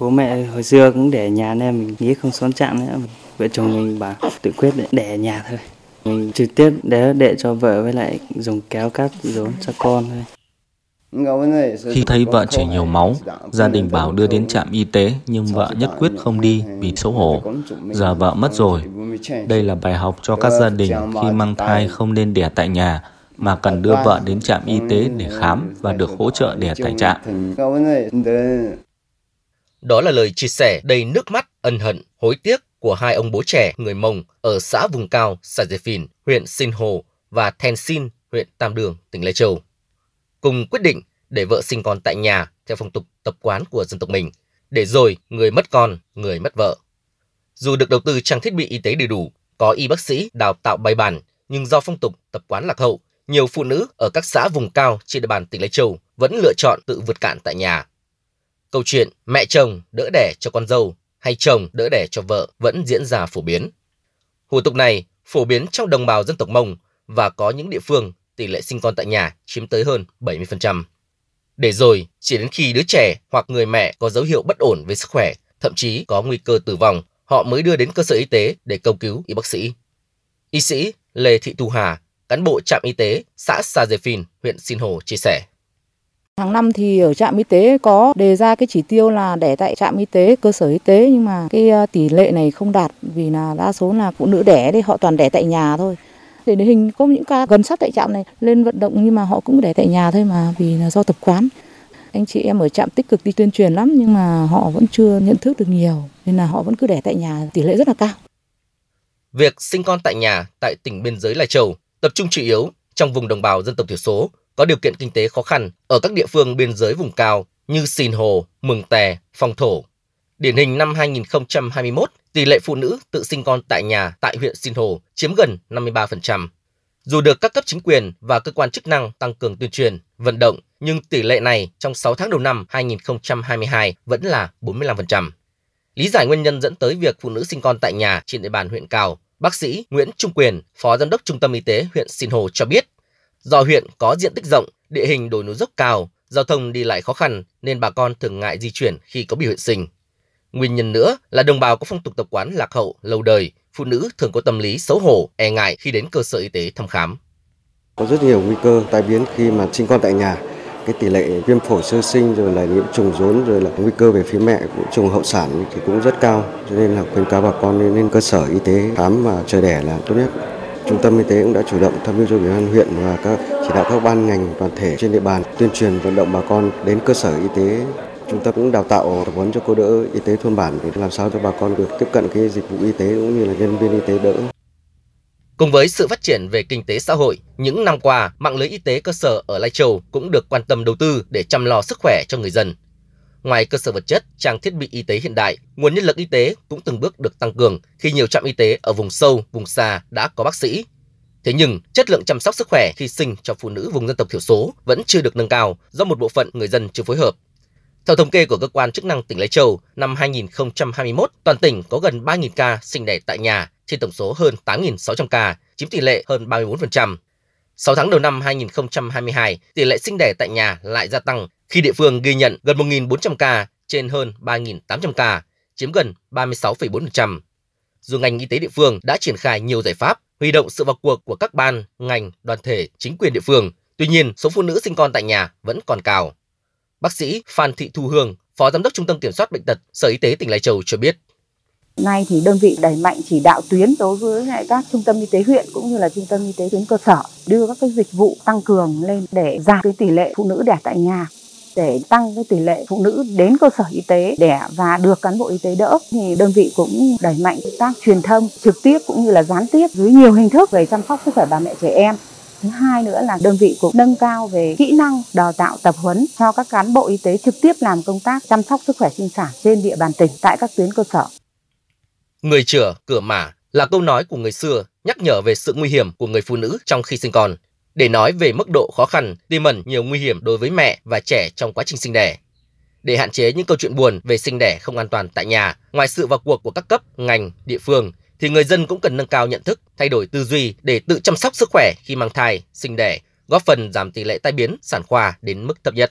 Bố mẹ hồi xưa cũng để nhà nên mình nghĩ không xóm chạm nữa. Vợ chồng mình bảo tự quyết để, để ở nhà thôi. Mình trực tiếp để để cho vợ với lại dùng kéo cắt rốn cho con thôi. Khi thấy vợ chảy nhiều máu, gia đình bảo đưa đến trạm y tế nhưng vợ nhất quyết không đi vì xấu hổ. Giờ vợ mất rồi. Đây là bài học cho các gia đình khi mang thai không nên đẻ tại nhà mà cần đưa vợ đến trạm y tế để khám và được hỗ trợ đẻ tại trạm. Đó là lời chia sẻ đầy nước mắt, ân hận, hối tiếc của hai ông bố trẻ người Mông ở xã vùng cao Sajefin, huyện Sinh Hồ và Then Sin, huyện Tam Đường, tỉnh Lai Châu. Cùng quyết định để vợ sinh con tại nhà theo phong tục tập quán của dân tộc mình, để rồi người mất con, người mất vợ. Dù được đầu tư trang thiết bị y tế đầy đủ, có y bác sĩ đào tạo bài bản, nhưng do phong tục tập quán lạc hậu, nhiều phụ nữ ở các xã vùng cao trên địa bàn tỉnh Lai Châu vẫn lựa chọn tự vượt cạn tại nhà. Câu chuyện mẹ chồng đỡ đẻ cho con dâu hay chồng đỡ đẻ cho vợ vẫn diễn ra phổ biến. Hủ tục này phổ biến trong đồng bào dân tộc Mông và có những địa phương tỷ lệ sinh con tại nhà chiếm tới hơn 70%. Để rồi, chỉ đến khi đứa trẻ hoặc người mẹ có dấu hiệu bất ổn về sức khỏe, thậm chí có nguy cơ tử vong, họ mới đưa đến cơ sở y tế để cầu cứu y bác sĩ. Y sĩ Lê Thị Thu Hà, cán bộ trạm y tế xã Sa Dê Phìn, huyện Sinh Hồ chia sẻ. Hàng năm thì ở trạm y tế có đề ra cái chỉ tiêu là đẻ tại trạm y tế, cơ sở y tế nhưng mà cái ờ, tỷ lệ này không đạt vì là đa số là phụ nữ đẻ thì họ toàn đẻ tại nhà thôi. Để điển hình có những ca gần sát tại trạm này lên vận động nhưng mà họ cũng đẻ tại nhà thôi mà vì là do tập quán. Anh chị em ở trạm tích cực đi tuyên truyền lắm nhưng mà họ vẫn chưa nhận thức được nhiều nên là họ vẫn cứ đẻ tại nhà tỷ lệ rất là cao. Việc sinh con tại nhà tại tỉnh biên giới Lai Châu tập trung chủ yếu trong vùng đồng bào dân tộc thiểu số có điều kiện kinh tế khó khăn ở các địa phương biên giới vùng cao như Sìn Hồ, Mường Tè, Phong Thổ. Điển hình năm 2021, tỷ lệ phụ nữ tự sinh con tại nhà tại huyện Sìn Hồ chiếm gần 53%. Dù được các cấp chính quyền và cơ quan chức năng tăng cường tuyên truyền, vận động, nhưng tỷ lệ này trong 6 tháng đầu năm 2022 vẫn là 45%. Lý giải nguyên nhân dẫn tới việc phụ nữ sinh con tại nhà trên địa bàn huyện cao, bác sĩ Nguyễn Trung Quyền, Phó Giám đốc Trung tâm Y tế huyện Sinh Hồ cho biết, do huyện có diện tích rộng, địa hình đồi núi dốc cao, giao thông đi lại khó khăn nên bà con thường ngại di chuyển khi có biểu hiện sinh. Nguyên nhân nữa là đồng bào có phong tục tập quán lạc hậu lâu đời, phụ nữ thường có tâm lý xấu hổ, e ngại khi đến cơ sở y tế thăm khám. Có rất nhiều nguy cơ tai biến khi mà sinh con tại nhà. Cái tỷ lệ viêm phổi sơ sinh rồi là nhiễm trùng rốn rồi là nguy cơ về phía mẹ cũng trùng hậu sản thì cũng rất cao. Cho nên là khuyến cáo bà con nên lên cơ sở y tế khám và chờ đẻ là tốt nhất. Trung tâm y tế cũng đã chủ động tham mưu cho ủy ban huyện và các chỉ đạo các ban ngành toàn thể trên địa bàn tuyên truyền vận động bà con đến cơ sở y tế Trung tâm cũng đào tạo tập huấn cho cô đỡ y tế thôn bản để làm sao cho bà con được tiếp cận cái dịch vụ y tế cũng như là nhân viên y tế đỡ. Cùng với sự phát triển về kinh tế xã hội, những năm qua, mạng lưới y tế cơ sở ở Lai Châu cũng được quan tâm đầu tư để chăm lo sức khỏe cho người dân. Ngoài cơ sở vật chất, trang thiết bị y tế hiện đại, nguồn nhân lực y tế cũng từng bước được tăng cường khi nhiều trạm y tế ở vùng sâu, vùng xa đã có bác sĩ. Thế nhưng, chất lượng chăm sóc sức khỏe khi sinh cho phụ nữ vùng dân tộc thiểu số vẫn chưa được nâng cao do một bộ phận người dân chưa phối hợp. Theo thống kê của cơ quan chức năng tỉnh Lai Châu, năm 2021, toàn tỉnh có gần 3.000 ca sinh đẻ tại nhà trên tổng số hơn 8.600 ca, chiếm tỷ lệ hơn 34%. 6 tháng đầu năm 2022, tỷ lệ sinh đẻ tại nhà lại gia tăng khi địa phương ghi nhận gần 1.400 ca trên hơn 3.800 ca, chiếm gần 36,4%. Dù ngành y tế địa phương đã triển khai nhiều giải pháp, huy động sự vào cuộc của các ban, ngành, đoàn thể, chính quyền địa phương, tuy nhiên số phụ nữ sinh con tại nhà vẫn còn cao. Bác sĩ Phan Thị Thu Hương, Phó Giám đốc Trung tâm Kiểm soát Bệnh tật Sở Y tế tỉnh Lai Châu cho biết. Nay thì đơn vị đẩy mạnh chỉ đạo tuyến đối với các trung tâm y tế huyện cũng như là trung tâm y tế tuyến cơ sở đưa các cái dịch vụ tăng cường lên để giảm cái tỷ lệ phụ nữ đẻ tại nhà để tăng cái tỷ lệ phụ nữ đến cơ sở y tế đẻ và được cán bộ y tế đỡ. Thì đơn vị cũng đẩy mạnh công tác truyền thông trực tiếp cũng như là gián tiếp dưới nhiều hình thức về chăm sóc sức khỏe bà mẹ trẻ em. Thứ hai nữa là đơn vị cũng nâng cao về kỹ năng đào tạo tập huấn cho các cán bộ y tế trực tiếp làm công tác chăm sóc sức khỏe sinh sản trên địa bàn tỉnh tại các tuyến cơ sở. Người chửa, cửa mả là câu nói của người xưa nhắc nhở về sự nguy hiểm của người phụ nữ trong khi sinh con, để nói về mức độ khó khăn, tiềm ẩn nhiều nguy hiểm đối với mẹ và trẻ trong quá trình sinh đẻ. Để hạn chế những câu chuyện buồn về sinh đẻ không an toàn tại nhà, ngoài sự vào cuộc của các cấp, ngành, địa phương, thì người dân cũng cần nâng cao nhận thức, thay đổi tư duy để tự chăm sóc sức khỏe khi mang thai, sinh đẻ, góp phần giảm tỷ lệ tai biến sản khoa đến mức thấp nhất.